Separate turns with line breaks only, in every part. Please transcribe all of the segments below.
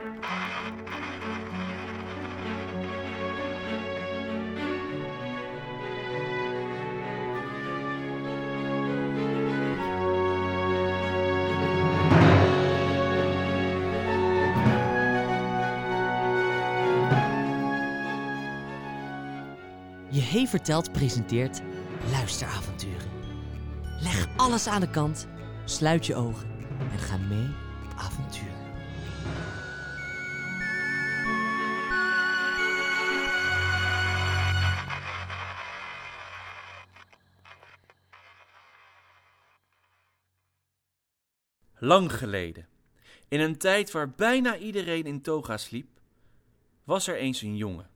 Je Hey Verteld presenteert luisteravonturen. Leg alles aan de kant, sluit je ogen en ga mee op avontuur.
Lang geleden, in een tijd waar bijna iedereen in toga sliep, was er eens een jongen.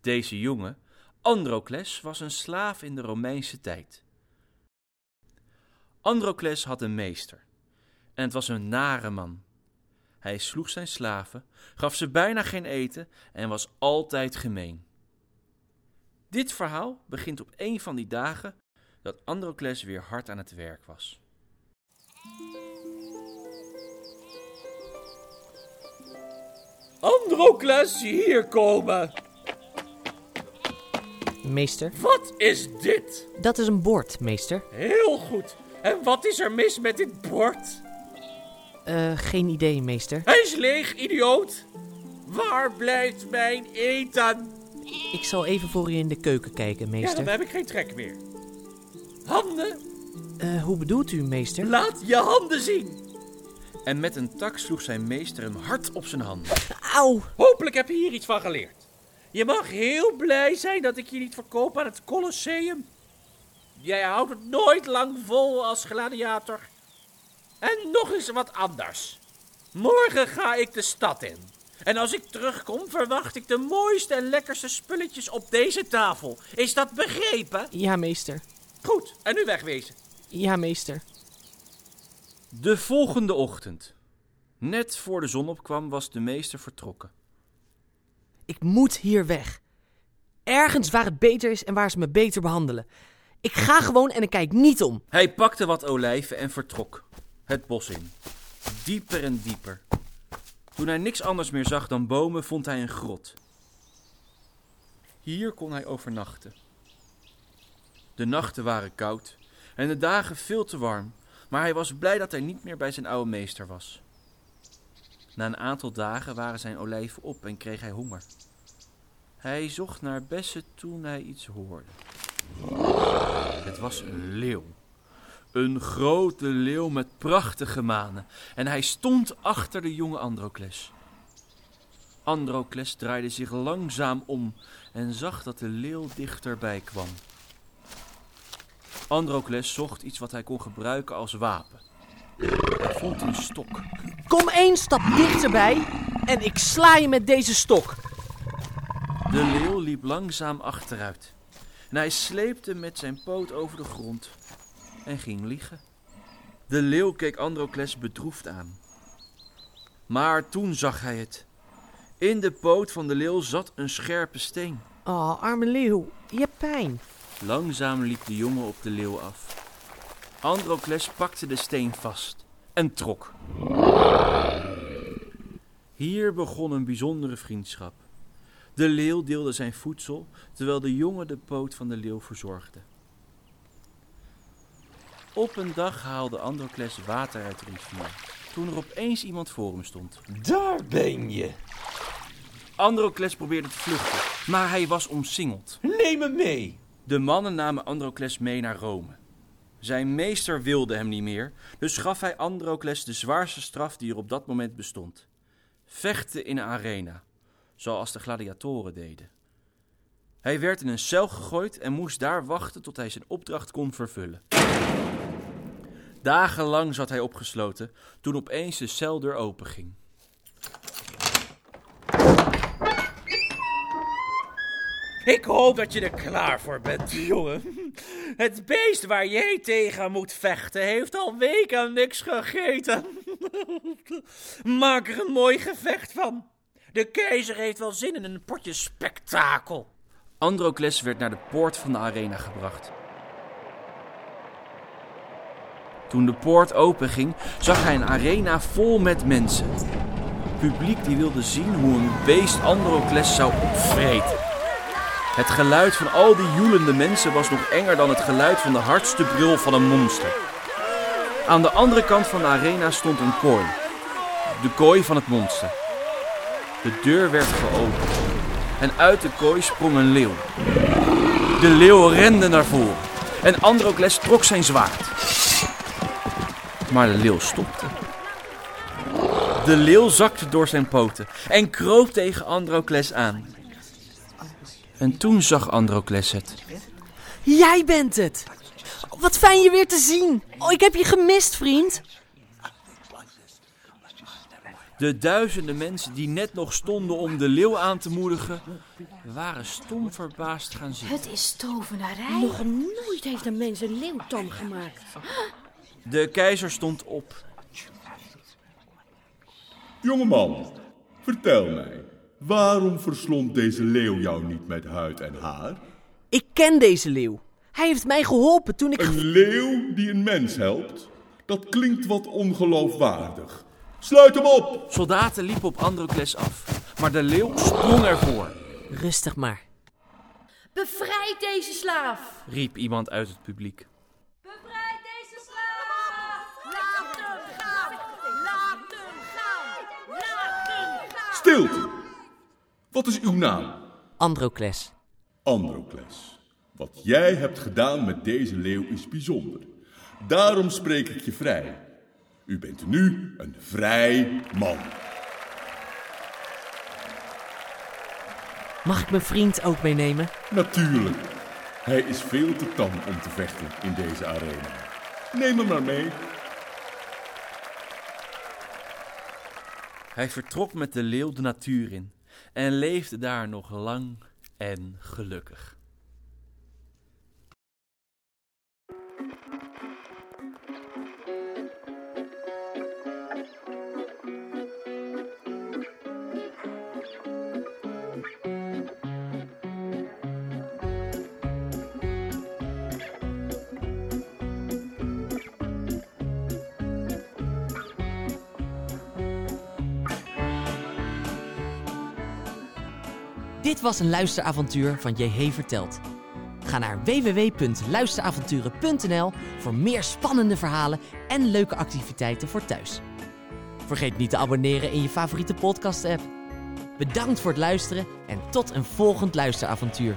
Deze jongen, Androcles, was een slaaf in de Romeinse tijd. Androcles had een meester, en het was een nare man. Hij sloeg zijn slaven, gaf ze bijna geen eten en was altijd gemeen. Dit verhaal begint op een van die dagen dat Androcles weer hard aan het werk was.
Androcles, hier komen.
Meester,
Wat is dit?
dat is een bord, meester.
Heel goed. En wat is er mis met dit bord?
Eh, geen idee, meester.
Hij is leeg, idioot. Waar blijft mijn eten?
Ik zal even voor u in de keuken kijken,
Ja,
meester.
dan heb ik geen trek meer. Handen?
Eh, hoe bedoelt u, meester?
Laat je handen zien.
En met een tak sloeg zijn meester hem hard op zijn handen.
Auw!
Hopelijk heb je hier iets van geleerd. Je mag heel blij zijn dat ik je niet verkoop aan het Colosseum. Jij houdt het nooit lang vol als gladiator. En nog eens wat anders. Morgen ga ik de stad in. En als ik terugkom, verwacht ik de mooiste en lekkerste spulletjes op deze tafel. Is dat begrepen?
Ja, meester.
Goed, en nu wegwezen.
Ja, meester.
De volgende ochtend, net voor de zon opkwam, was de meester vertrokken.
Ik moet hier weg. Ergens waar het beter is en waar ze me beter behandelen. Ik ga gewoon en ik kijk niet om.
Hij pakte wat olijven en vertrok, het bos in. Dieper en dieper. Toen hij niks anders meer zag dan bomen, vond hij een grot. Hier kon hij overnachten. De nachten waren koud en de dagen veel te warm, maar hij was blij dat hij niet meer bij zijn oude meester was. Na een aantal dagen waren zijn olijven op en kreeg hij honger. Hij zocht naar bessen toen hij iets hoorde. Het was een leeuw. Een grote leeuw met prachtige manen. En hij stond achter de jonge Androcles. Androcles draaide zich langzaam om en zag dat de leeuw dichterbij kwam. Androcles zocht iets wat hij kon gebruiken als wapen. Hij vond een stok.
Kom één stap dichterbij en ik sla je met deze stok.
De leeuw liep langzaam achteruit. En hij sleepte met zijn poot over de grond en ging liggen. De leeuw keek Androcles bedroefd aan. Maar toen zag hij het. In de poot van de leeuw zat een scherpe steen.
Oh, arme leeuw. Je hebt pijn.
Langzaam liep de jongen op de leeuw af. Androcles pakte de steen vast en trok. Hier begon een bijzondere vriendschap. De leeuw deelde zijn voedsel, terwijl de jongen de poot van de leeuw verzorgde. Op een dag haalde Androcles water uit de rivier, toen er opeens iemand voor hem stond.
Daar ben je.
Androcles probeerde te vluchten, maar hij was omsingeld.
Neem me mee.
De mannen namen Androcles mee naar Rome. Zijn meester wilde hem niet meer, dus gaf hij Androcles de zwaarste straf die er op dat moment bestond: vechten in een arena, zoals de gladiatoren deden. Hij werd in een cel gegooid en moest daar wachten tot hij zijn opdracht kon vervullen. Dagenlang zat hij opgesloten toen opeens de celdeur openging.
Ik hoop dat je er klaar voor bent, jongen. Het beest waar jij tegen moet vechten heeft al weken niks gegeten. Maak er een mooi gevecht van. De keizer heeft wel zin in een potje spektakel.
Androcles werd naar de poort van de arena gebracht. Toen de poort openging, zag hij een arena vol met mensen. Publiek die wilde zien hoe een beest Androcles zou opvreten. Het geluid van al die joelende mensen was nog enger dan het geluid van de hardste brul van een monster. Aan de andere kant van de arena stond een kooi. De kooi van het monster. De deur werd geopend. En uit de kooi sprong een leeuw. De leeuw rende naar voren. En Androcles trok zijn zwaard. Maar de leeuw stopte. De leeuw zakte door zijn poten en kroop tegen Androcles aan. En toen zag Androcles het.
Jij bent het! Wat fijn je weer te zien! Oh, ik heb je gemist, vriend!
De duizenden mensen die net nog stonden om de leeuw aan te moedigen, waren stom verbaasd gaan zitten.
Het is tovenarij.
Nog nooit heeft een mens een leeuwtam gemaakt.
De keizer stond op.
Jongeman, vertel mij, waarom verslond deze leeuw jou niet met huid en haar?
Ik ken deze leeuw. Hij heeft mij geholpen toen ik...
Een leeuw die een mens helpt? Dat klinkt wat ongeloofwaardig. Sluit hem op!
Soldaten liepen op Androcles af, maar de leeuw sprong ervoor,
Rustig maar.
Bevrijd deze slaaf!
riep iemand uit het publiek.
Bevrijd deze slaaf! Laat hem gaan! Laat hem gaan! Laat hem gaan!
Stilte! Wat is uw naam?
Androcles.
Androcles. Wat jij hebt gedaan met deze leeuw is bijzonder. Daarom spreek ik je vrij. U bent nu een vrij man.
Mag ik mijn vriend ook meenemen?
Natuurlijk. Hij is veel te tam om te vechten in deze arena. Neem hem maar mee.
Hij vertrok met de leeuw de natuur in en leefde daar nog lang en gelukkig.
Dit was een luisteravontuur van JH Verteld. Ga naar www.luisteravonturen.nl voor meer spannende verhalen en leuke activiteiten voor thuis. Vergeet niet te abonneren in je favoriete podcast-app. Bedankt voor het luisteren en tot een volgend luisteravontuur.